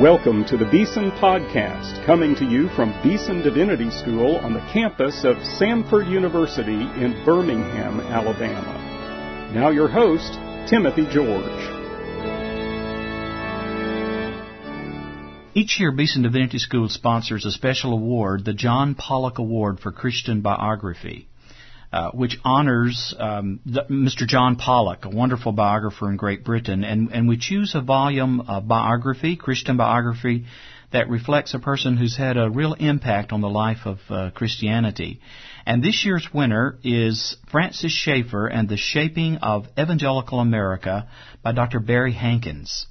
Welcome to the Beeson Podcast, coming to you from Beeson Divinity School on the campus of Samford University in Birmingham, Alabama. Now, your host, Timothy George. Each year, Beeson Divinity School sponsors a special award, the John Pollock Award for Christian Biography. Uh, which honors um, Mr. John Pollock, a wonderful biographer in Great Britain, and, and we choose a volume of biography, Christian biography, that reflects a person who's had a real impact on the life of uh, Christianity. And this year's winner is Francis Schaeffer and the Shaping of Evangelical America by Dr. Barry Hankins.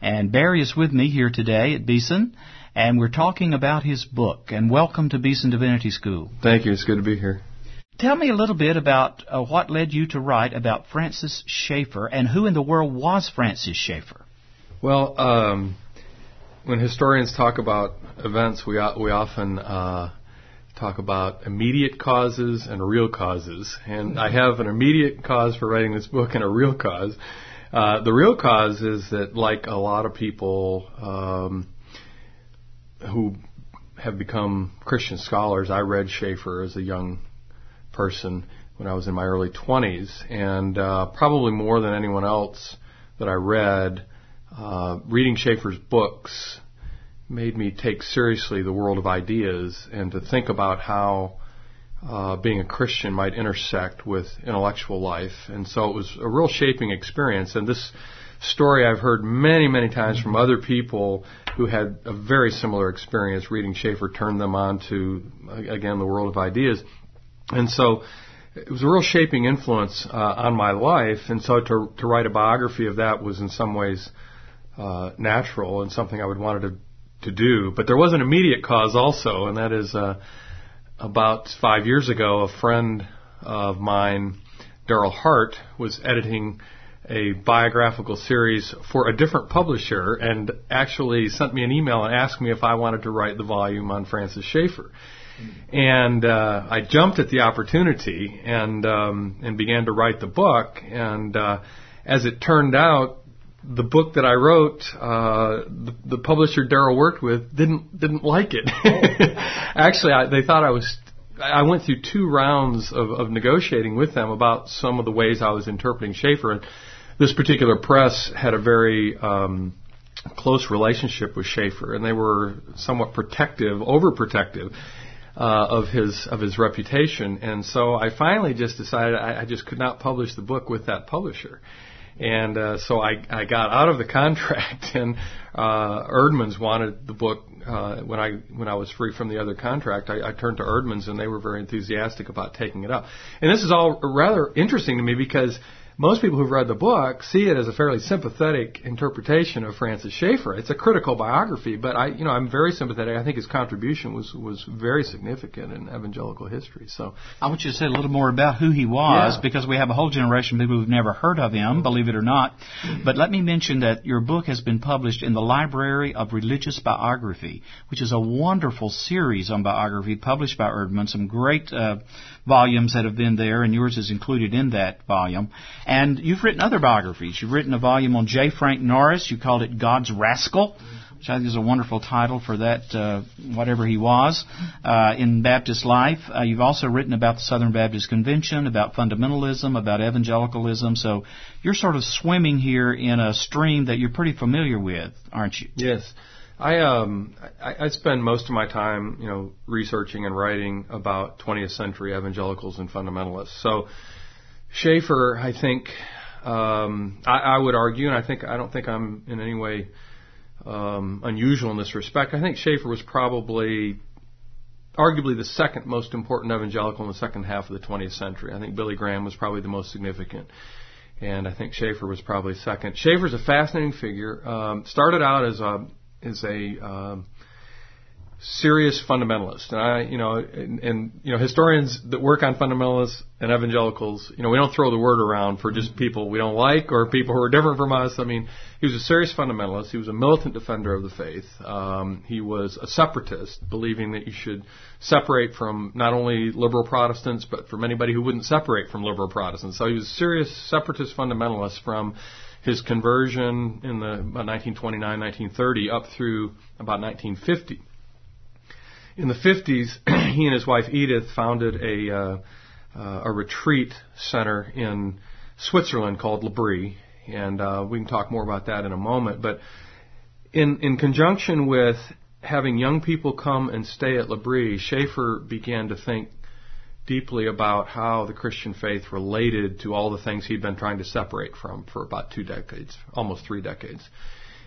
And Barry is with me here today at Beeson, and we're talking about his book. And welcome to Beeson Divinity School. Thank you. It's good to be here. Tell me a little bit about uh, what led you to write about Francis Schaeffer and who in the world was Francis Schaeffer? Well, um, when historians talk about events, we we often uh, talk about immediate causes and real causes. And I have an immediate cause for writing this book and a real cause. Uh, the real cause is that, like a lot of people um, who have become Christian scholars, I read Schaeffer as a young person when I was in my early 20s, and uh, probably more than anyone else that I read, uh, reading Schaeffer's books made me take seriously the world of ideas and to think about how uh, being a Christian might intersect with intellectual life. And so it was a real shaping experience. And this story I've heard many, many times from other people who had a very similar experience reading Schaeffer turned them on to, again, the world of ideas. And so it was a real shaping influence uh, on my life. And so to, to write a biography of that was in some ways uh, natural and something I would wanted to, to do. But there was an immediate cause also, and that is uh, about five years ago, a friend of mine, Darryl Hart, was editing a biographical series for a different publisher and actually sent me an email and asked me if I wanted to write the volume on Francis Schaeffer. And uh, I jumped at the opportunity and um, and began to write the book. And uh, as it turned out, the book that I wrote, uh, the, the publisher Darryl worked with didn't didn't like it. Actually, I, they thought I was. I went through two rounds of, of negotiating with them about some of the ways I was interpreting Schaeffer. and this particular press had a very um, close relationship with Schaeffer, and they were somewhat protective, overprotective uh, of his of his reputation. And so I finally just decided I, I just could not publish the book with that publisher. And uh, so I, I got out of the contract, and uh, Eerdmans wanted the book uh, when I when I was free from the other contract. I, I turned to Eerdmans, and they were very enthusiastic about taking it up. And this is all rather interesting to me because most people who've read the book see it as a fairly sympathetic interpretation of Francis Schaeffer. It's a critical biography, but I, you know, I'm very sympathetic. I think his contribution was was very significant in evangelical history. So I want you to say a little more about who he was, yeah. because we have a whole generation of people who've never heard of him, believe it or not. But let me mention that your book has been published in the Library of Religious Biography, which is a wonderful series on biography published by Eerdmans. Some great uh, volumes that have been there, and yours is included in that volume. And you've written other biographies. You've written a volume on J. Frank Norris. You called it God's Rascal, which I think is a wonderful title for that, uh, whatever he was uh, in Baptist life. Uh, you've also written about the Southern Baptist Convention, about fundamentalism, about evangelicalism. So you're sort of swimming here in a stream that you're pretty familiar with, aren't you? Yes. I um I, I spend most of my time, you know, researching and writing about 20th century evangelicals and fundamentalists. So Schaeffer, I think, um, I, I would argue, and I think I don't think I'm in any way um, unusual in this respect. I think Schaeffer was probably arguably the second most important evangelical in the second half of the 20th century. I think Billy Graham was probably the most significant, and I think Schaeffer was probably second. Schaeffer's a fascinating figure. Um, started out as a is a um, serious fundamentalist. And I, you know, and, and, you know, historians that work on fundamentalists and evangelicals, you know, we don't throw the word around for just people we don't like or people who are different from us. I mean, he was a serious fundamentalist. He was a militant defender of the faith. Um, he was a separatist, believing that you should separate from not only liberal Protestants, but from anybody who wouldn't separate from liberal Protestants. So he was a serious separatist fundamentalist from his conversion in the about 1929, 1930 up through about 1950 in the 50s, he and his wife Edith founded a uh, uh, a retreat center in Switzerland called L'Abri, and uh, we can talk more about that in a moment. But in in conjunction with having young people come and stay at L'Abri, Schaeffer began to think deeply about how the Christian faith related to all the things he'd been trying to separate from for about two decades, almost three decades.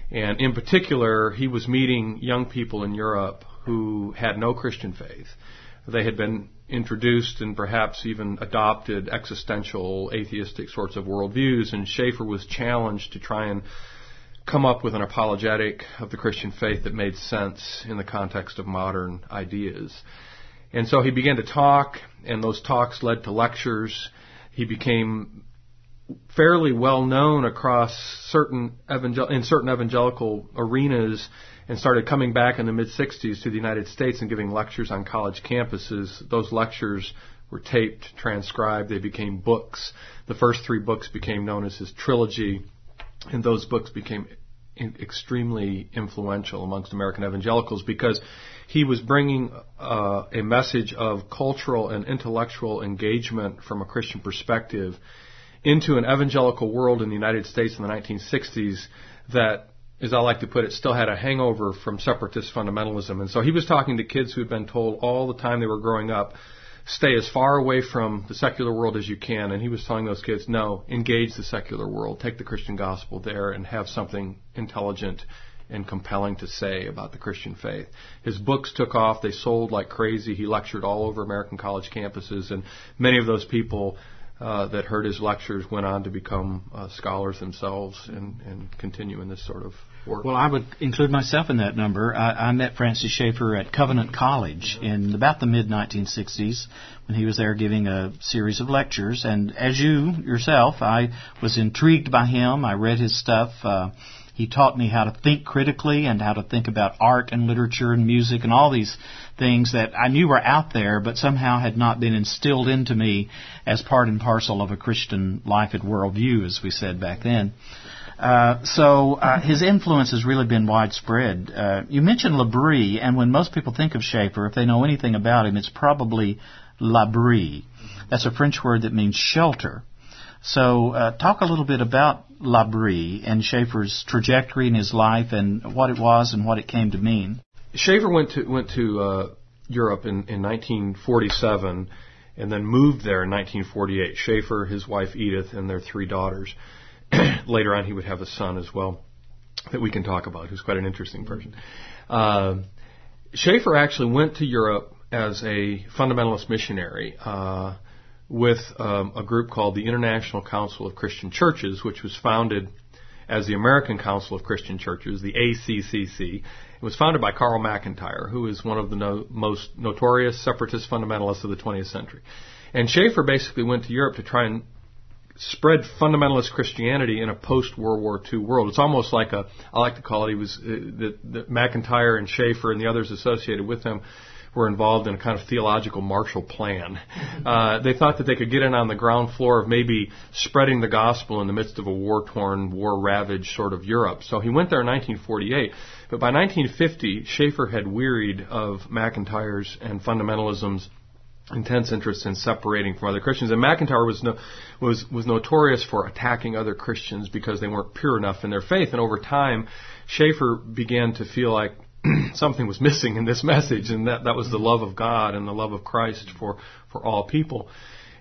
And in particular, he was meeting young people in Europe who had no Christian faith. They had been introduced and perhaps even adopted existential atheistic sorts of worldviews, and Schaeffer was challenged to try and come up with an apologetic of the Christian faith that made sense in the context of modern ideas. And so he began to talk, and those talks led to lectures. He became fairly well known across certain evangel- in certain evangelical arenas and started coming back in the mid 60s to the United States and giving lectures on college campuses. Those lectures were taped, transcribed, they became books. The first three books became known as his trilogy, and those books became extremely influential amongst American evangelicals because he was bringing uh, a message of cultural and intellectual engagement from a Christian perspective into an evangelical world in the United States in the 1960s that as I like to put it, still had a hangover from separatist fundamentalism. And so he was talking to kids who had been told all the time they were growing up, stay as far away from the secular world as you can. And he was telling those kids, no, engage the secular world, take the Christian gospel there and have something intelligent and compelling to say about the Christian faith. His books took off. They sold like crazy. He lectured all over American college campuses and many of those people uh, that heard his lectures went on to become uh, scholars themselves and, and continue in this sort of work. Well, I would include myself in that number. I, I met Francis Schaeffer at Covenant College in about the mid 1960s when he was there giving a series of lectures. And as you yourself, I was intrigued by him. I read his stuff. Uh, he taught me how to think critically and how to think about art and literature and music and all these things that I knew were out there, but somehow had not been instilled into me as part and parcel of a Christian life and worldview, as we said back then. Uh, so uh, his influence has really been widespread. Uh, you mentioned L'Abri, and when most people think of Schaeffer, if they know anything about him, it's probably L'Abri. That's a French word that means shelter. So, uh, talk a little bit about L'Abri and Schaeffer's trajectory in his life and what it was and what it came to mean. Schaeffer went to went to uh, Europe in, in 1947 and then moved there in 1948. Schaeffer, his wife Edith, and their three daughters. Later on, he would have a son as well that we can talk about, who's quite an interesting person. Uh, Schaeffer actually went to Europe as a fundamentalist missionary. Uh, with um, a group called the International Council of Christian Churches, which was founded as the American Council of Christian Churches, the ACCC. It was founded by Carl McIntire, who is one of the no, most notorious separatist fundamentalists of the 20th century. And Schaeffer basically went to Europe to try and spread fundamentalist Christianity in a post World War II world. It's almost like a, I like to call it, he was, uh, the, the McIntire and Schaeffer and the others associated with him were involved in a kind of theological Marshall Plan. Uh, they thought that they could get in on the ground floor of maybe spreading the gospel in the midst of a war-torn, war-ravaged sort of Europe. So he went there in 1948. But by 1950, Schaeffer had wearied of McIntire's and fundamentalism's intense interest in separating from other Christians. And McIntire was no, was was notorious for attacking other Christians because they weren't pure enough in their faith. And over time, Schaeffer began to feel like something was missing in this message, and that, that was the love of God and the love of Christ for, for all people.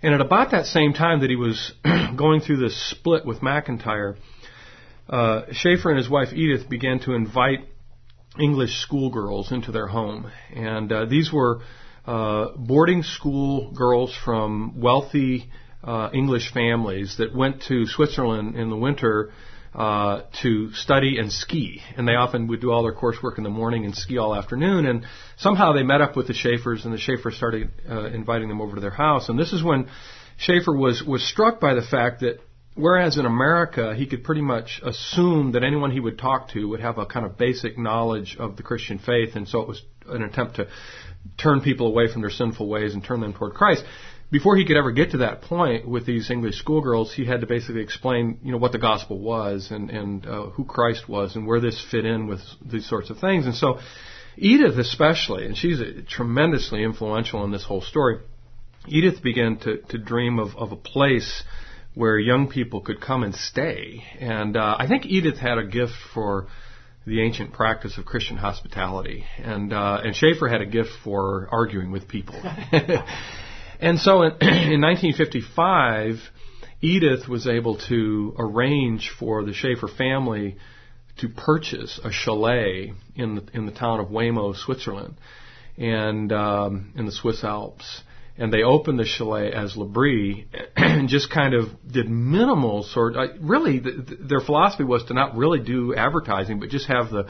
And at about that same time that he was going through this split with McIntire, uh, Schaeffer and his wife Edith began to invite English schoolgirls into their home. And uh, these were uh, boarding school girls from wealthy uh, English families that went to Switzerland in the winter uh, to study and ski. And they often would do all their coursework in the morning and ski all afternoon. And somehow they met up with the Schaeffers, and the Schaeffers started uh, inviting them over to their house. And this is when Schaeffer was was struck by the fact that whereas in America he could pretty much assume that anyone he would talk to would have a kind of basic knowledge of the Christian faith, and so it was an attempt to turn people away from their sinful ways and turn them toward Christ before he could ever get to that point with these English schoolgirls, he had to basically explain, you know, what the gospel was and and uh, who Christ was and where this fit in with these sorts of things. And so, Edith especially, and she's tremendously influential in this whole story. Edith began to to dream of of a place where young people could come and stay. And uh, I think Edith had a gift for the ancient practice of Christian hospitality, and uh, and Schaeffer had a gift for arguing with people. And so in, in 1955, Edith was able to arrange for the Schaeffer family to purchase a chalet in the in the town of Huémoz, Switzerland, and um, in the Swiss Alps. And they opened the chalet as L'Abri, and just kind of did minimal sort. Uh, really, the, their philosophy was to not really do advertising, but just have the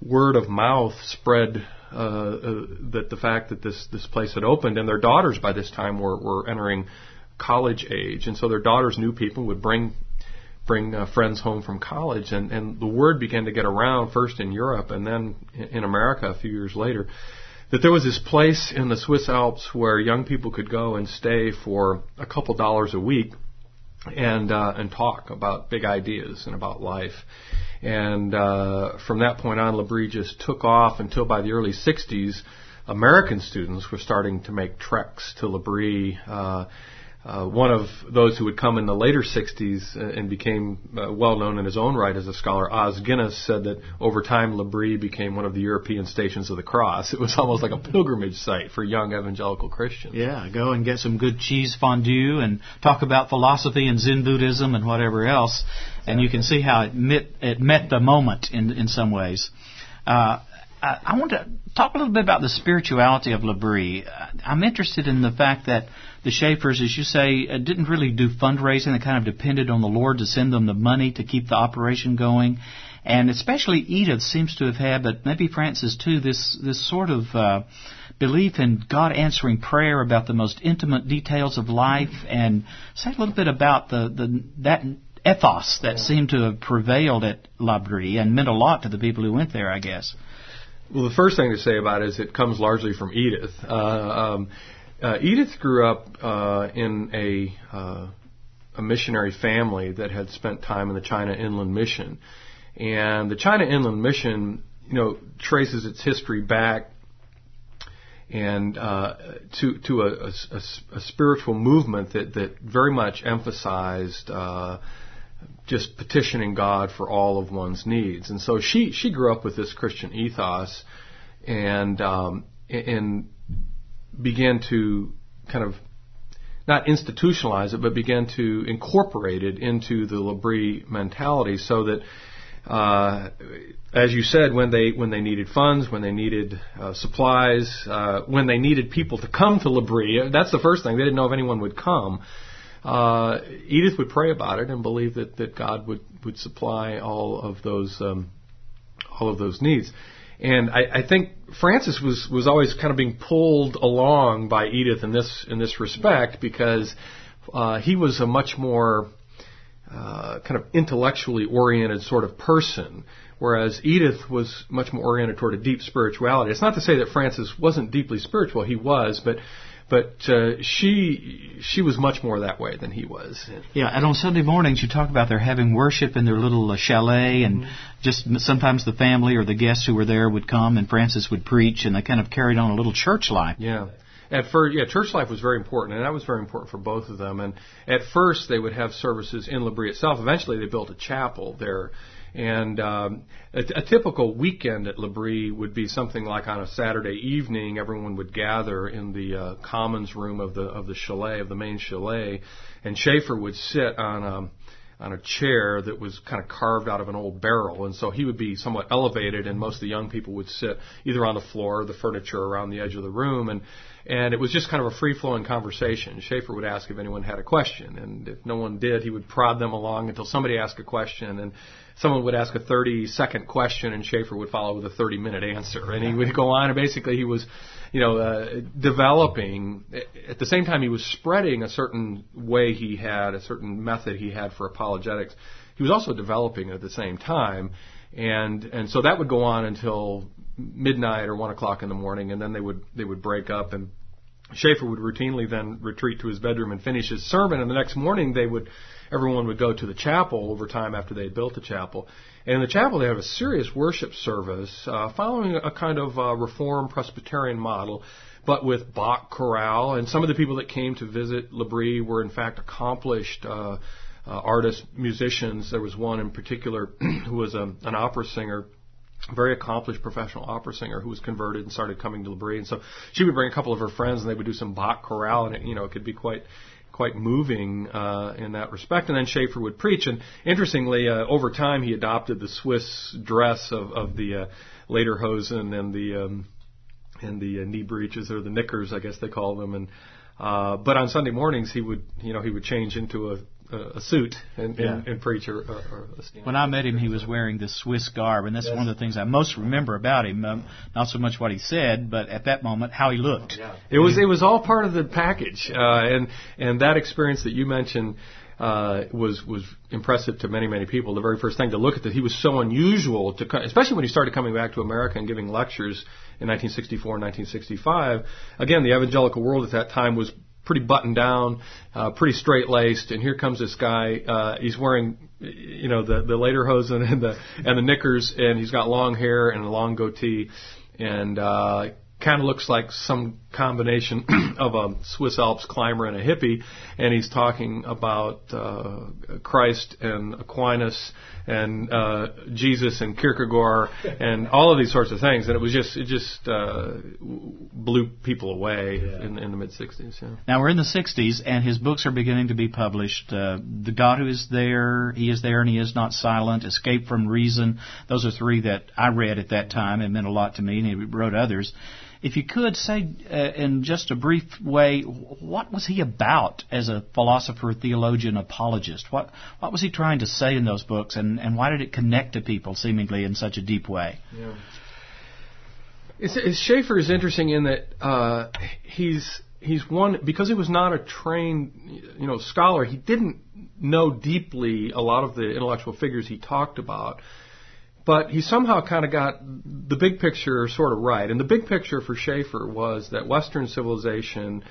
word of mouth spread uh, uh, that the fact that this this place had opened, and their daughters by this time were were entering college age, and so their daughters knew people would bring bring uh, friends home from college, and and the word began to get around first in Europe and then in America a few years later that there was this place in the Swiss Alps where young people could go and stay for a couple dollars a week and uh, and talk about big ideas and about life. And uh, from that point on, L'Abri just took off until by the early 60s, American students were starting to make treks to L'Abri. Uh, uh, one of those who would come in the later 60s uh, and became uh, well known in his own right as a scholar, Os Guinness, said that over time L'Abri became one of the European stations of the cross. It was almost like a pilgrimage site for young evangelical Christians. Yeah, go and get some good cheese fondue and talk about philosophy and Zen Buddhism and whatever else, and you can see how it met, it met the moment in, in some ways. Uh, I, want to talk a little bit about the spirituality of L'Abri. I'm interested in the fact that the Schaeffers, as you say, uh, didn't really do fundraising. They kind of depended on the Lord to send them the money to keep the operation going. And especially Edith seems to have had, but maybe Francis too, this, this sort of, uh, belief in God answering prayer about the most intimate details of life and say a little bit about the, the, that ethos that seemed to have prevailed at L'Abri and meant a lot to the people who went there, I guess. Well, the first thing to say about it is it comes largely from Edith. Uh, um, uh, Edith grew up uh, in a uh, a missionary family that had spent time in the China Inland Mission, and the China Inland Mission, you know, traces its history back and uh, to to a, a, a, spiritual movement that that very much emphasized uh, just petitioning God for all of one's needs. And so she she grew up with this Christian ethos, and um, and began to kind of not institutionalize it, but began to incorporate it into the L'Abri mentality, so that, uh, as you said, when they when they needed funds, when they needed uh, supplies, uh, when they needed people to come to L'Abri, that's the first thing. They didn't know if anyone would come. Uh, Edith would pray about it and believe that, that God would, would supply all of those um, all of those needs. And I, I think Francis was was always kind of being pulled along by Edith in this in this respect because uh, he was a much more uh, kind of intellectually oriented sort of person, whereas Edith was much more oriented toward a deep spirituality. It's not to say that Francis wasn't deeply spiritual; he was, but but uh, she she was much more that way than he was. Yeah, and on Sunday mornings you talk about they're having worship in their little uh, chalet, and mm-hmm. Just sometimes the family or the guests who were there would come, and Francis would preach, and they kind of carried on a little church life. Yeah. At first, yeah, church life was very important, and that was very important for both of them. And at first, they would have services in L'Abri itself. Eventually, they built a chapel there and um, a, a typical weekend at L'Abri would be something like on a Saturday evening, everyone would gather in the uh, commons room of the of the chalet of the main chalet, and Schaeffer would sit on a on a chair that was kind of carved out of an old barrel, and so he would be somewhat elevated, and most of the young people would sit either on the floor or the furniture around the edge of the room, and and it was just kind of a free flowing conversation. Schaeffer would ask if anyone had a question, and if no one did, he would prod them along until somebody asked a question, and someone would ask a 30 second question, and Schaeffer would follow with a 30 minute answer, and he would go on, and basically he was, you know, uh, developing. At the same time, he was spreading a certain way he had, a certain method he had for apologetics. He was also developing at the same time, and and so that would go on until midnight or one o'clock in the morning, and then they would they would break up, and Schaeffer would routinely then retreat to his bedroom and finish his sermon, and the next morning they would everyone would go to the chapel over time after they had built the chapel. And in the chapel, they have a serious worship service uh, following a kind of uh, Reformed Presbyterian model, but with Bach chorale. And some of the people that came to visit L'Abri were, in fact, accomplished uh, uh, artists, musicians. There was one in particular who was a, an opera singer very accomplished professional opera singer who was converted and started coming to L'Abri. And so she would bring a couple of her friends and they would do some Bach chorale and it, you know, it could be quite, quite moving, uh, in that respect. And then Schaeffer would preach. And interestingly, uh, over time he adopted the Swiss dress of, of the, uh, lederhosen and the, um, and the uh, knee breeches or the knickers, I guess they call them. And, uh, but on Sunday mornings he would, you know, he would change into a, a suit and, yeah. and, and preach or, or, or When I met him, he was wearing the Swiss garb, and that's yes. one of the things I most remember about him. Um, not so much what he said, but at that moment, how he looked. Yeah. It was it was all part of the package, uh, and and that experience that you mentioned. Uh, was was impressive to many many people. The very first thing to look at that he was so unusual to, especially when he started coming back to America and giving lectures in 1964 and 1965. Again, the evangelical world at that time was pretty buttoned down, uh, pretty straight laced, and here comes this guy. Uh, he's wearing, you know, the the lederhosen and the and the knickers, and he's got long hair and a long goatee, and uh, kind of looks like some combination of a Swiss Alps climber and a hippie, and he's talking about uh, Christ and Aquinas and uh, Jesus and Kierkegaard and all of these sorts of things, and it was just it just uh, blew people away yeah. in, in the mid '60s. Yeah. Now we're in the '60s, and his books are beginning to be published. Uh, the God who is there, He is there, and He is not silent. Escape from Reason. Those are three that I read at that time. It meant a lot to me, and he wrote others. If you could say uh, in just a brief way, what was he about as a philosopher, theologian, apologist? What what was he trying to say in those books, and, and why did it connect to people seemingly in such a deep way? Yeah. It's, it's Schaeffer is interesting in that uh, he's he's one because he was not a trained you know scholar. He didn't know deeply a lot of the intellectual figures he talked about. But he somehow kind of got the big picture sort of right. And the big picture for Schaeffer was that Western civilization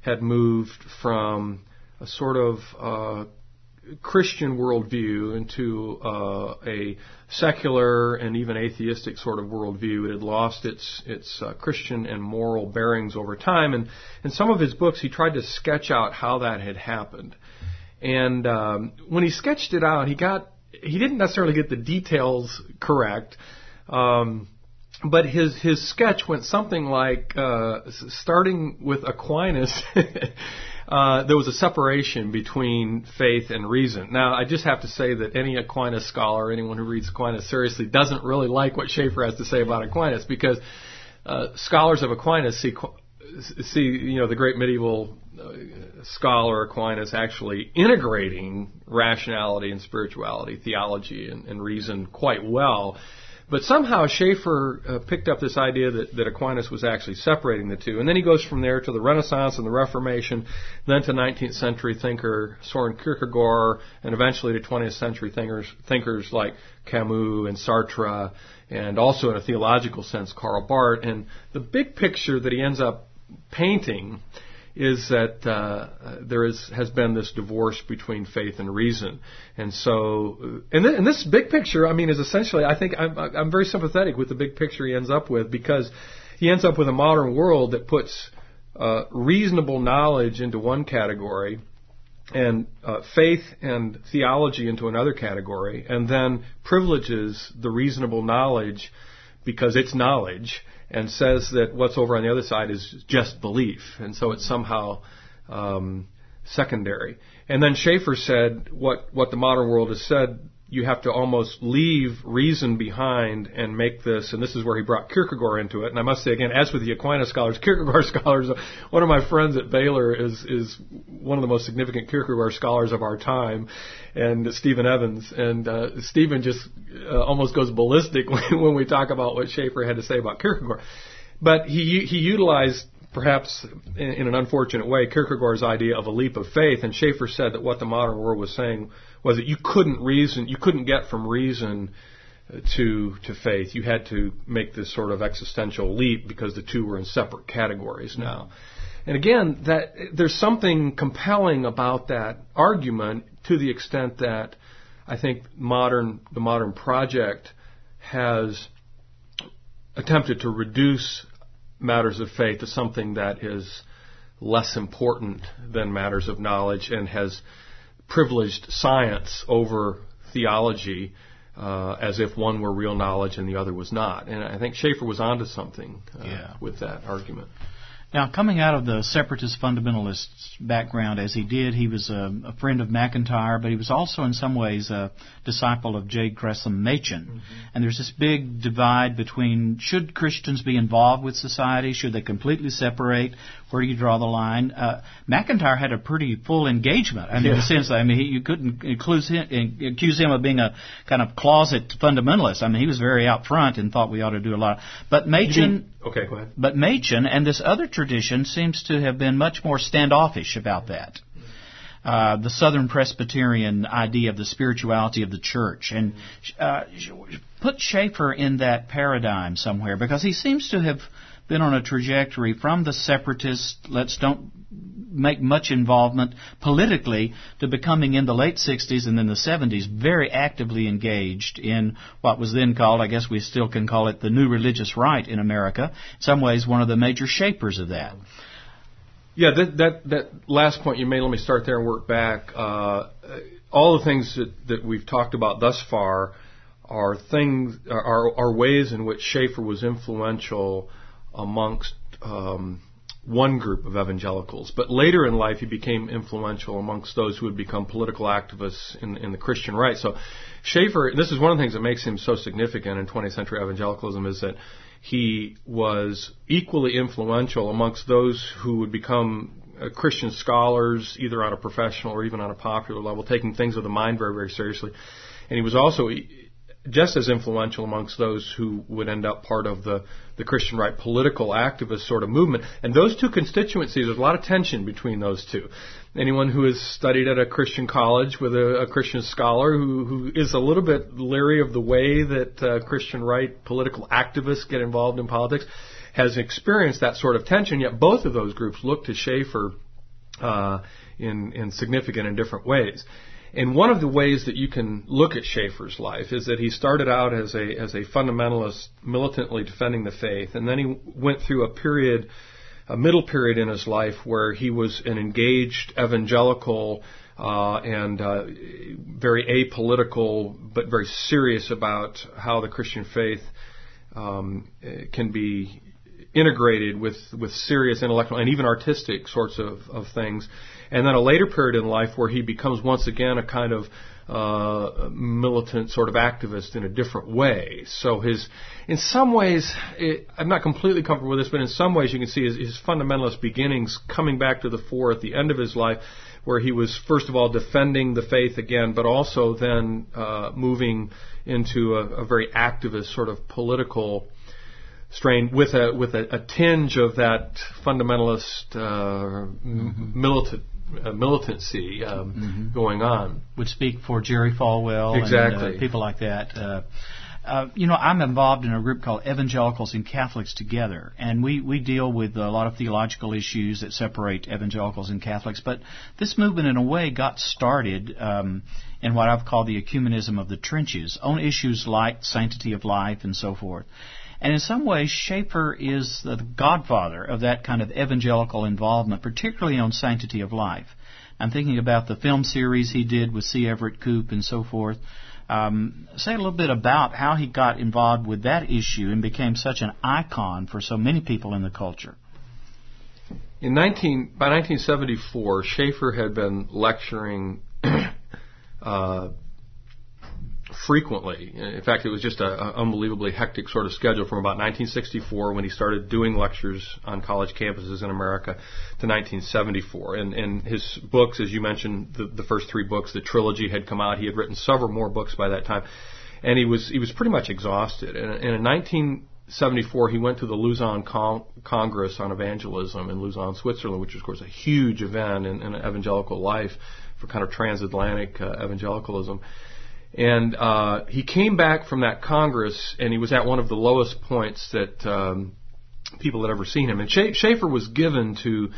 had moved from a sort of uh, Christian worldview into uh, a secular and even atheistic sort of worldview. It had lost its its uh, Christian and moral bearings over time, and in some of his books, he tried to sketch out how that had happened. And um, when he sketched it out, he got he didn't necessarily get the details correct. Um, but his his sketch went something like uh, starting with Aquinas. uh, there was a separation between faith and reason. Now, I just have to say that any Aquinas scholar, anyone who reads Aquinas seriously, doesn't really like what Schaeffer has to say about Aquinas because uh, scholars of Aquinas see see you know the great medieval uh, scholar Aquinas actually integrating rationality and spirituality, theology and, and reason quite well. But somehow Schaeffer uh, picked up this idea that, that Aquinas was actually separating the two. And then he goes from there to the Renaissance and the Reformation, then to 19th century thinker Soren Kierkegaard, and eventually to 20th century thinkers, thinkers like Camus and Sartre, and also in a theological sense, Karl Barth. And the big picture that he ends up painting is that uh, there is has been this divorce between faith and reason, and so and, th- and this big picture, I mean, is essentially I think I'm, I'm very sympathetic with the big picture he ends up with because he ends up with a modern world that puts uh, reasonable knowledge into one category and uh, faith and theology into another category, and then privileges the reasonable knowledge because it's knowledge and says that what's over on the other side is just belief, and so it's somehow um, secondary. And then Schaeffer said what what the modern world has said you have to almost leave reason behind and make this, and this is where he brought Kierkegaard into it. And I must say again, as with the Aquinas scholars, Kierkegaard scholars, one of my friends at Baylor is is one of the most significant Kierkegaard scholars of our time, and Stephen Evans. And uh, Stephen just uh, almost goes ballistic when, we talk about what Schaeffer had to say about Kierkegaard. But he he utilized perhaps in, in, an unfortunate way, Kierkegaard's idea of a leap of faith, and Schaeffer said that what the modern world was saying was that you couldn't reason, you couldn't get from reason to to faith. You had to make this sort of existential leap because the two were in separate categories now. And again, that there's something compelling about that argument to the extent that I think modern the modern project has attempted to reduce matters of faith to something that is less important than matters of knowledge and has privileged science over theology uh, as if one were real knowledge and the other was not. And I think Schaeffer was onto something uh, yeah. with that argument. Now, coming out of the separatist fundamentalist background as he did, he was a, a, friend of McIntire, but he was also in some ways a disciple of J. Gresham Machen. Mm-hmm. And there's this big divide between should Christians be involved with society? Should they completely separate? Where do you draw the line? Uh, McIntire had a pretty full engagement. I mean, yeah. in the sense I mean, he, you couldn't accuse him, accuse him of being a kind of closet fundamentalist. I mean, he was very out front and thought we ought to do a lot. But Machen Okay, go ahead. But Machen and this other tradition seems to have been much more standoffish about that. Uh, the Southern Presbyterian idea of the spirituality of the church, and uh, put Schaeffer in that paradigm somewhere because he seems to have been on a trajectory from the separatist, let's don't make much involvement politically to becoming in the late 60s and then the 70s very actively engaged in what was then called, I guess we still can call it the new religious right in America. In some ways, one of the major shapers of that. Yeah, that that that last point you made. Let me start there and work back. Uh, all the things that, that we've talked about thus far are things are, are ways in which Schaeffer was influential amongst um, one group of evangelicals. But later in life, he became influential amongst those who had become political activists in, in the Christian right. So Schaeffer, this is one of the things that makes him so significant in 20th century evangelicalism, is that he was equally influential amongst those who would become uh, Christian scholars, either on a professional or even on a popular level, taking things of the mind very, very seriously. And he was also just as influential amongst those who would end up part of the, the Christian right political activist sort of movement. And those two constituencies, there's a lot of tension between those two. Anyone who has studied at a Christian college with a, a Christian scholar who, who is a little bit leery of the way that uh, Christian right political activists get involved in politics has experienced that sort of tension, yet both of those groups look to Schaeffer uh, in, in significant and different ways. And one of the ways that you can look at Schaeffer's life is that he started out as a as a fundamentalist, militantly defending the faith, and then he went through a period, a middle period in his life where he was an engaged evangelical uh, and uh, very apolitical, but very serious about how the Christian faith um, can be integrated with with serious intellectual and even artistic sorts of, of things and then a later period in life where he becomes once again a kind of uh, militant sort of activist in a different way. So his, in some ways, it, I'm not completely comfortable with this, but in some ways you can see his, his fundamentalist beginnings coming back to the fore at the end of his life, where he was first of all defending the faith again, but also then uh, moving into a, a very activist sort of political strain with a with a, a tinge of that fundamentalist uh, mm-hmm. militant uh, militancy um, mm-hmm. going on. Would speak for Jerry Falwell exactly. and uh, people like that. Uh, uh, you know, I'm involved in a group called Evangelicals and Catholics Together, and we, we deal with a lot of theological issues that separate evangelicals and Catholics. But this movement, in a way, got started um, in what I've called the ecumenism of the trenches on issues like sanctity of life and so forth. And in some ways, Schaeffer is the godfather of that kind of evangelical involvement, particularly on sanctity of life. I'm thinking about the film series he did with C. Everett Koop and so forth. Um, say a little bit about how he got involved with that issue and became such an icon for so many people in the culture. In 19, by 1974, Schaeffer had been lecturing uh, frequently. In fact, it was just an unbelievably hectic sort of schedule from about 1964 when he started doing lectures on college campuses in America to 1974. And, and his books, as you mentioned, the, the first three books, the trilogy had come out. He had written several more books by that time, and he was he was pretty much exhausted. And, and in 1974, he went to the Lausanne Con- Congress on Evangelism in Lausanne, Switzerland, which is, of course, a huge event in, in evangelical life for kind of transatlantic uh, evangelicalism. And uh, he came back from that Congress, and he was at one of the lowest points that um, people had ever seen him. And Schaeffer was given to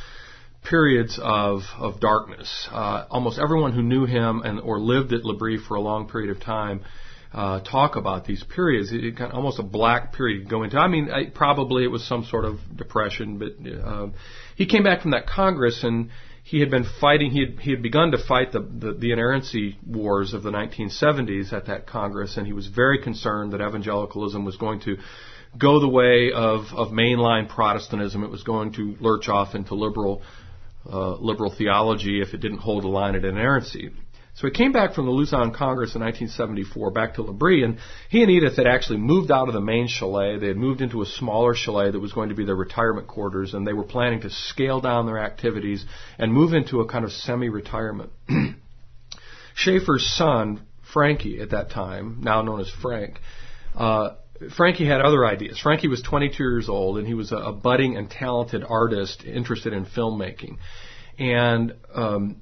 periods of of darkness. Uh, almost everyone who knew him and or lived at L'Abri for a long period of time uh, talk about these periods. It, it of almost a black period go into. I mean, I, probably it was some sort of depression, but uh, he came back from that Congress and he had been fighting. He had, he had begun to fight the, the, the inerrancy wars of the 1970s at that Congress, and he was very concerned that evangelicalism was going to go the way of, of mainline Protestantism. It was going to lurch off into liberal uh, liberal theology if it didn't hold a line at inerrancy. So he came back from the Lausanne Congress in 1974 back to L'Abri, and he and Edith had actually moved out of the main chalet. They had moved into a smaller chalet that was going to be their retirement quarters, and they were planning to scale down their activities and move into a kind of semi-retirement. Schaeffer's son, Frankie, at that time, now known as Frank, uh, Frankie had other ideas. Frankie was 22 years old, and he was a, a budding and talented artist interested in filmmaking. And um,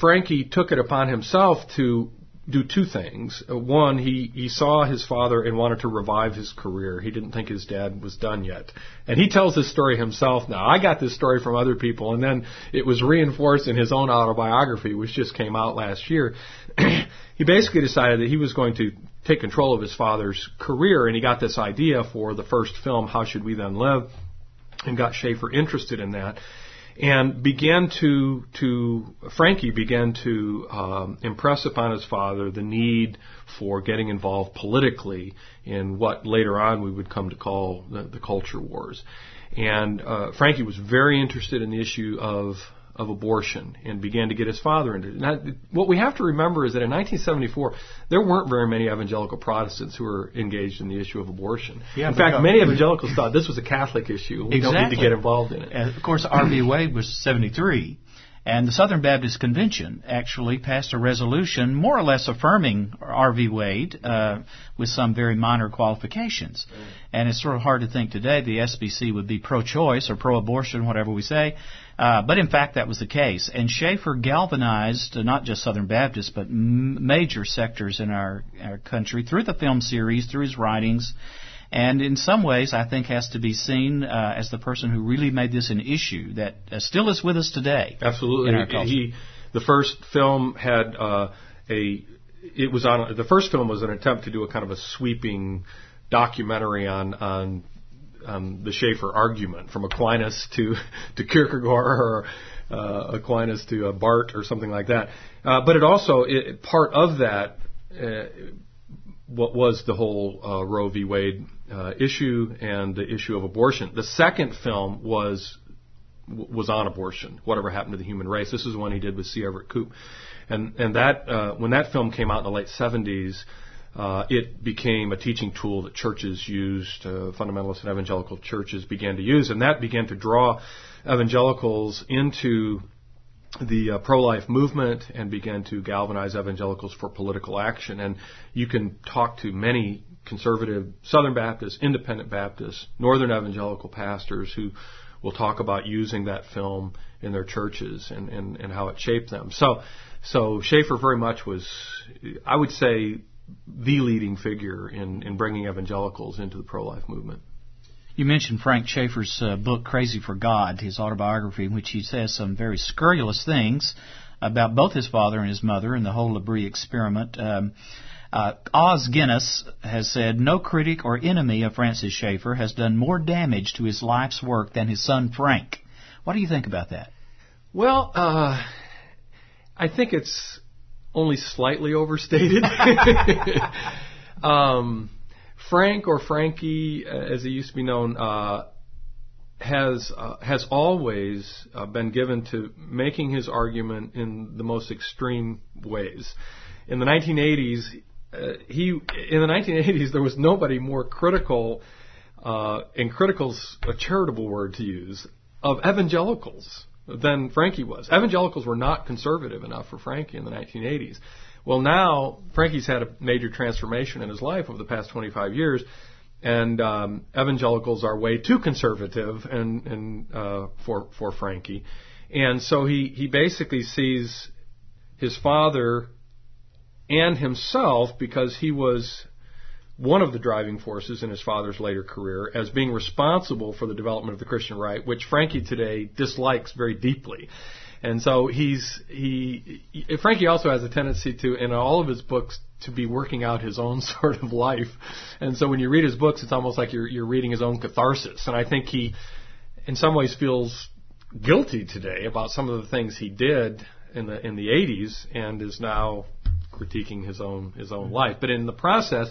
Frankie took it upon himself to do two things. Uh, one, he, he saw his father and wanted to revive his career. He didn't think his dad was done yet. And he tells this story himself now. I got this story from other people, and then it was reinforced in his own autobiography, which just came out last year. he basically decided that he was going to take control of his father's career, and he got this idea for the first film, How Should We Then Live? and got Schaeffer interested in that and began to to Frankie began to um, impress upon his father the need for getting involved politically in what later on we would come to call the, the culture wars. And uh, Frankie was very interested in the issue of of abortion and began to get his father into it. Now, what we have to remember is that in 1974, there weren't very many evangelical Protestants who were engaged in the issue of abortion. Yeah, in fact, many evangelicals thought this was a Catholic issue. We exactly. don't need to get involved in it. And of course, Roe v. Wade was 73. And the Southern Baptist Convention actually passed a resolution more or less affirming Roe v. Wade uh, with some very minor qualifications. Mm. And it's sort of hard to think today the SBC would be pro-choice or pro-abortion, whatever we say. Uh, but in fact, that was the case. And Schaeffer galvanized uh, not just Southern Baptists, but m- major sectors in our, our country through the film series, through his writings, and in some ways, I think has to be seen uh, as the person who really made this an issue that uh, still is with us today. Absolutely, he the first film had uh, a it was on the first film was an attempt to do a kind of a sweeping documentary on on um, the Schaeffer argument from Aquinas to to Kierkegaard or uh, Aquinas to uh, Barth or something like that. Uh, but it also it, part of that uh, what was the whole uh, Roe v. Wade uh, issue and the issue of abortion. The second film was was on abortion, whatever happened to the human race. This is one he did with C. Everett Koop, and and that when that film came out in the late 70s, uh, it became a teaching tool that churches used, uh, fundamentalist and evangelical churches began to use, and that began to draw evangelicals into the uh, pro-life movement and began to galvanize evangelicals for political action. And you can talk to many conservative Southern Baptists, Independent Baptists, Northern Evangelical pastors who will talk about using that film in their churches and, and, and how it shaped them. So, so Schaeffer very much was, I would say, the leading figure in, in bringing evangelicals into the pro-life movement. You mentioned Frank Schaeffer's uh, book Crazy for God, his autobiography, in which he says some very scurrilous things about both his father and his mother and the whole L'Abri experiment. Um, uh, Os Guinness has said no critic or enemy of Francis Schaeffer has done more damage to his life's work than his son Frank. What do you think about that? Well, uh, I think it's only slightly overstated. um, Frank or Frankie, uh, as he used to be known, uh, has uh, has always uh, been given to making his argument in the most extreme ways. In the 1980s, uh, he in the 1980s there was nobody more critical, uh, and critical's a charitable word to use of evangelicals than Frankie was. Evangelicals were not conservative enough for Frankie in the 1980s. Well, now Frankie's had a major transformation in his life over the past 25 years, and um, evangelicals are way too conservative and, and uh, for for Frankie, and so he he basically sees his father and himself because he was one of the driving forces in his father's later career as being responsible for the development of the Christian right, which Frankie today dislikes very deeply. And so he's he, Frankie also has a tendency to in all of his books to be working out his own sort of life. And so when you read his books, it's almost like you're you're reading his own catharsis. And I think he, in some ways, feels guilty today about some of the things he did in the in the 80s and is now critiquing his own his own life. But in the process,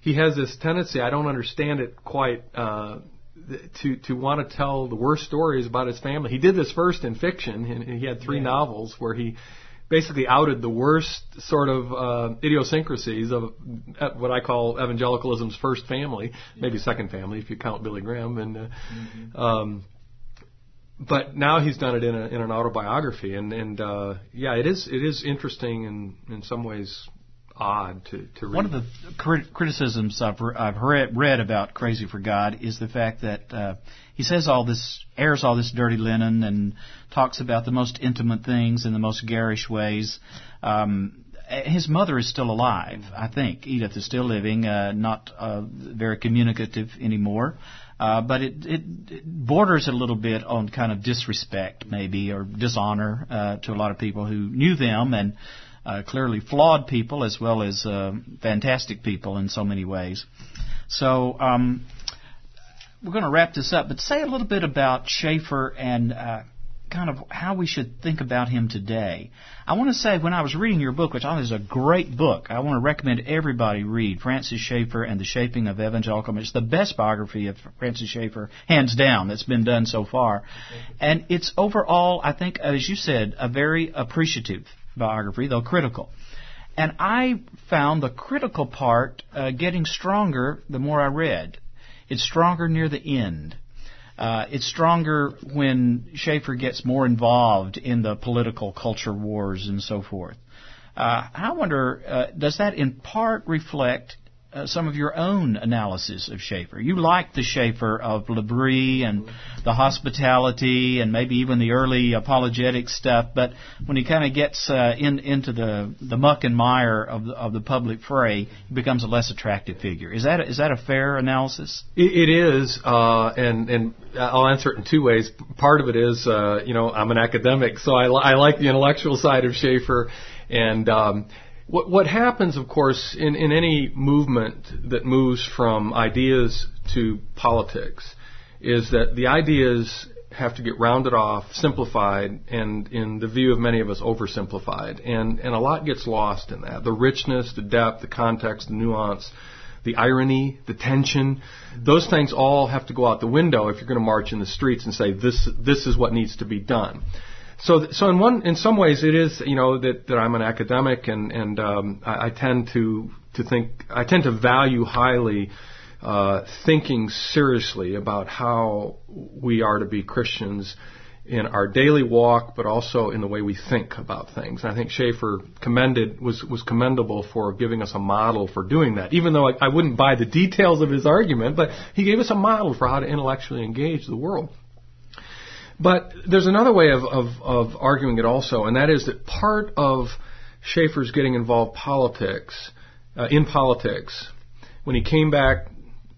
he has this tendency. I don't understand it quite. Uh, to to want to tell the worst stories about his family. He did this first in fiction, and he had three yeah. novels where he basically outed the worst sort of uh, idiosyncrasies of uh, what I call evangelicalism's first family, yeah. maybe second family if you count Billy Graham. And uh, mm-hmm. um, but now he's done it in, a, in an autobiography, and and uh, yeah, it is it is interesting and in some ways odd to, to read. One of the crit- criticisms I've, re- I've read, read, about Crazy for God is the fact that uh, he says all this, airs all this dirty linen, and talks about the most intimate things in the most garish ways. Um, his mother is still alive, I think. Edith is still living, uh, not uh, very communicative anymore. Uh, but it, it, it borders a little bit on kind of disrespect, maybe, or dishonor uh, to a lot of people who knew them and uh, clearly flawed people as well as uh, fantastic people in so many ways. So um, we're going to wrap this up, but say a little bit about Schaeffer and uh, kind of how we should think about him today. I want to say when I was reading your book, which I think is a great book, I want to recommend everybody read Francis Schaeffer and the Shaping of Evangelicalism. It's the best biography of Francis Schaeffer, hands down, that's been done so far. And it's overall, I think, as you said, a very appreciative biography, though critical. And I found the critical part uh, getting stronger the more I read. It's stronger near the end. Uh, it's stronger when Schaeffer gets more involved in the political culture wars and so forth. Uh, I wonder, uh, does that in part reflect uh, some of your own analysis of Schaeffer. You like the Schaeffer of L'Abri and the hospitality and maybe even the early apologetic stuff, but when he kind of gets uh, in, into the, the muck and mire of the, of the public fray, he becomes a less attractive figure. Is that a, is that a fair analysis? it, it is, uh, and and I'll answer it in two ways. Part of it is, uh, you know, I'm an academic, so I, I like the intellectual side of Schaeffer, and um, what, what happens, of course, in, in any movement that moves from ideas to politics is that the ideas have to get rounded off, simplified, and in the view of many of us, oversimplified. And, and a lot gets lost in that. The richness, the depth, the context, the nuance, the irony, the tension, those things all have to go out the window if you're going to march in the streets and say, this, this is what needs to be done. So, so in one, in some ways, it is, you know, that, that I'm an academic and and um, I, I tend to to think, I tend to value highly uh, thinking seriously about how we are to be Christians in our daily walk, but also in the way we think about things. And I think Schaeffer commended was was commendable for giving us a model for doing that. Even though I, I wouldn't buy the details of his argument, but he gave us a model for how to intellectually engage the world. But there's another way of, of, of arguing it also, and that is that part of Schaeffer's getting involved politics, uh, in politics, when he came back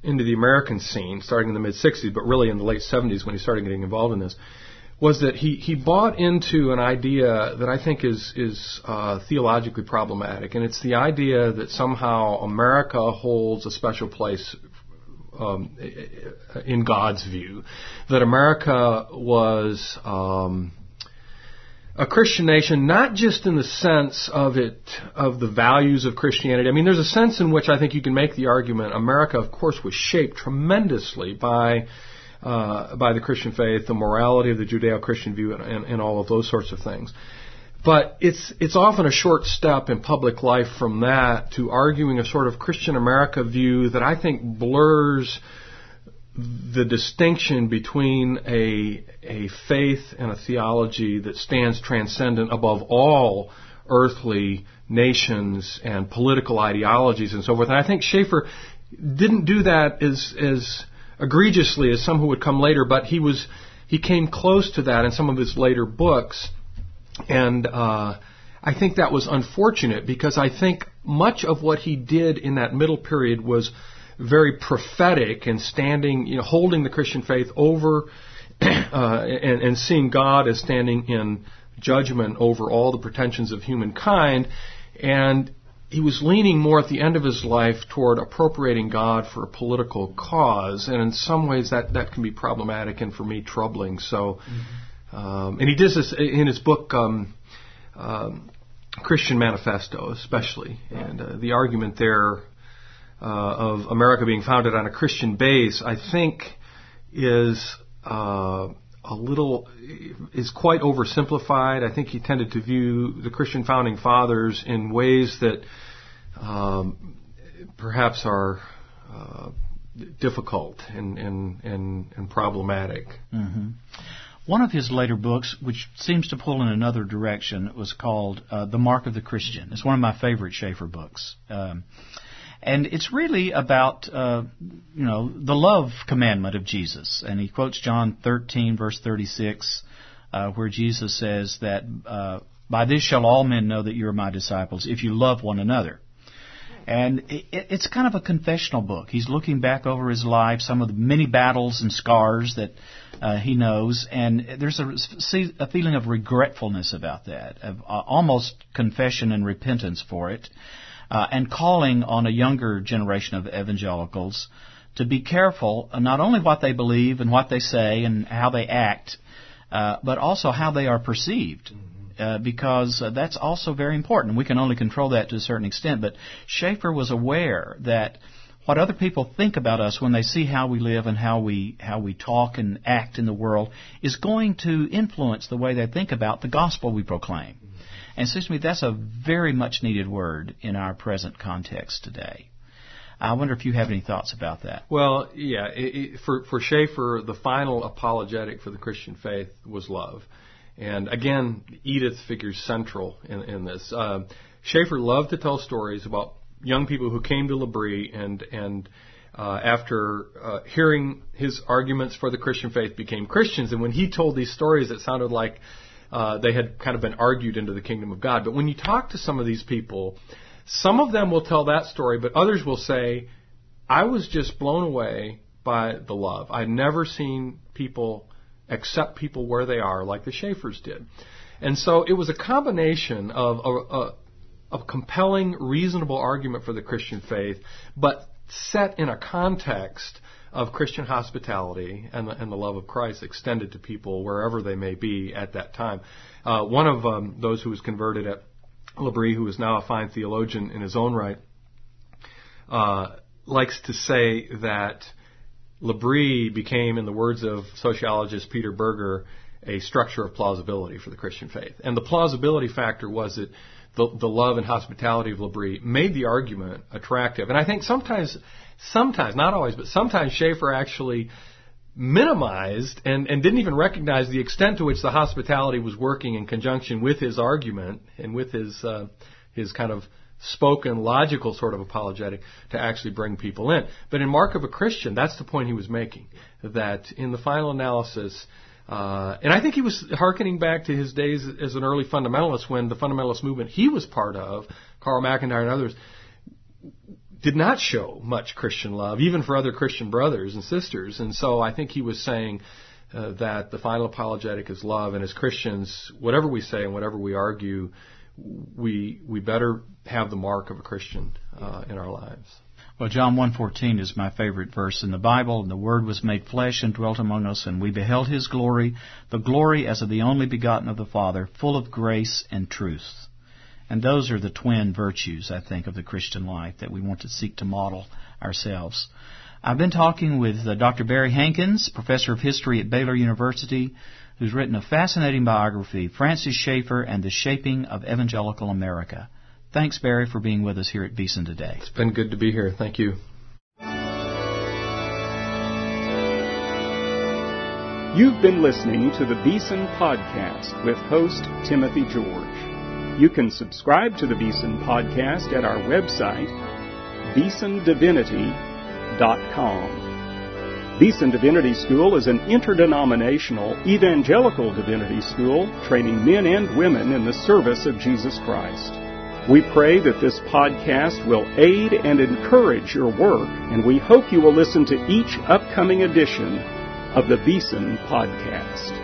into the American scene, starting in the mid 60s, but really in the late 70s when he started getting involved in this, was that he, he bought into an idea that I think is is uh, theologically problematic, and it's the idea that somehow America holds a special place um, in God's view, that America was um, a Christian nation, not just in the sense of it of the values of Christianity. I mean, there's a sense in which I think you can make the argument. America, of course, was shaped tremendously by uh, by the Christian faith, the morality of the Judeo-Christian view, and, and, and all of those sorts of things. But it's it's often a short step in public life from that to arguing a sort of Christian America view that I think blurs the distinction between a a faith and a theology that stands transcendent above all earthly nations and political ideologies and so forth. And I think Schaeffer didn't do that as as egregiously as some who would come later, but he was he came close to that in some of his later books. And uh, I think that was unfortunate because I think much of what he did in that middle period was very prophetic and standing, you know, holding the Christian faith over uh, and, and seeing God as standing in judgment over all the pretensions of humankind. And he was leaning more at the end of his life toward appropriating God for a political cause, and in some ways that, that can be problematic and for me troubling. So, mm-hmm. Um, and he does this in his book, um, um, Christian Manifesto, especially, and uh, the argument there uh, of America being founded on a Christian base, I think, is uh, a little is quite oversimplified. I think he tended to view the Christian founding fathers in ways that um, perhaps are uh, difficult and and and, and problematic. Mm-hmm. One of his later books, which seems to pull in another direction, was called uh, "The Mark of the Christian." It's one of my favorite Schaeffer books. Um, and it's really about uh, you know the love commandment of Jesus, and he quotes John 13 verse 36, uh, where Jesus says that uh, by this shall all men know that you are my disciples if you love one another. And it, it's kind of a confessional book. He's looking back over his life, some of the many battles and scars that uh, he knows, and there's a, a feeling of regretfulness about that, of uh, almost confession and repentance for it uh, and calling on a younger generation of evangelicals to be careful not only what they believe and what they say and how they act, uh, but also how they are perceived. Uh, because uh, that's also very important. We can only control that to a certain extent. But Schaeffer was aware that what other people think about us when they see how we live and how we how we talk and act in the world is going to influence the way they think about the gospel we proclaim. And to me that's a very much needed word in our present context today. I wonder if you have any thoughts about that. Well, yeah, it, it, for for Schaeffer, the final apologetic for the Christian faith was love, and again, Edith figures central in, in this. Uh, Schaeffer loved to tell stories about young people who came to L'Abri and and uh, after uh, hearing his arguments for the Christian faith became Christians. And when he told these stories, it sounded like uh, they had kind of been argued into the kingdom of God. But when you talk to some of these people, some of them will tell that story, but others will say, I was just blown away by the love. I'd never seen people accept people where they are like the Schaeffers did. And so it was a combination of a, a, a compelling, reasonable argument for the Christian faith, but set in a context of Christian hospitality and the, and the love of Christ extended to people wherever they may be at that time. Uh, one of um, those who was converted at L'Abri, who is now a fine theologian in his own right, uh, likes to say that L'Abri became, in the words of sociologist Peter Berger, a structure of plausibility for the Christian faith. And the plausibility factor was that the, the love and hospitality of L'Abri made the argument attractive. And I think sometimes sometimes, not always, but sometimes Schaeffer actually minimized and, and didn't even recognize the extent to which the hospitality was working in conjunction with his argument and with his uh, his kind of spoken logical sort of apologetic to actually bring people in. But in Mark of a Christian, that's the point he was making that in the final analysis. Uh, and I think he was hearkening back to his days as an early fundamentalist when the fundamentalist movement he was part of, Carl McIntire and others, did not show much Christian love, even for other Christian brothers and sisters. And so I think he was saying uh, that the final apologetic is love, and as Christians, whatever we say and whatever we argue, we we better have the mark of a Christian uh, in our lives. Well, John 1:14 is my favorite verse in the Bible. And the Word was made flesh and dwelt among us, and we beheld His glory, the glory as of the only begotten of the Father, full of grace and truth. And those are the twin virtues, I think, of the Christian life that we want to seek to model ourselves. I've been talking with uh, Dr. Barry Hankins, professor of history at Baylor University, who's written a fascinating biography, Francis Schaeffer and the Shaping of Evangelical America. Thanks, Barry, for being with us here at Beeson today. It's been good to be here. Thank you. You've been listening to the Beeson Podcast with host Timothy George. You can subscribe to the Beeson Podcast at our website, beesondivinity.com. Beeson Divinity School is an interdenominational evangelical divinity school training men and women in the service of Jesus Christ. We pray that this podcast will aid and encourage your work, and we hope you will listen to each upcoming edition of the Beeson Podcast.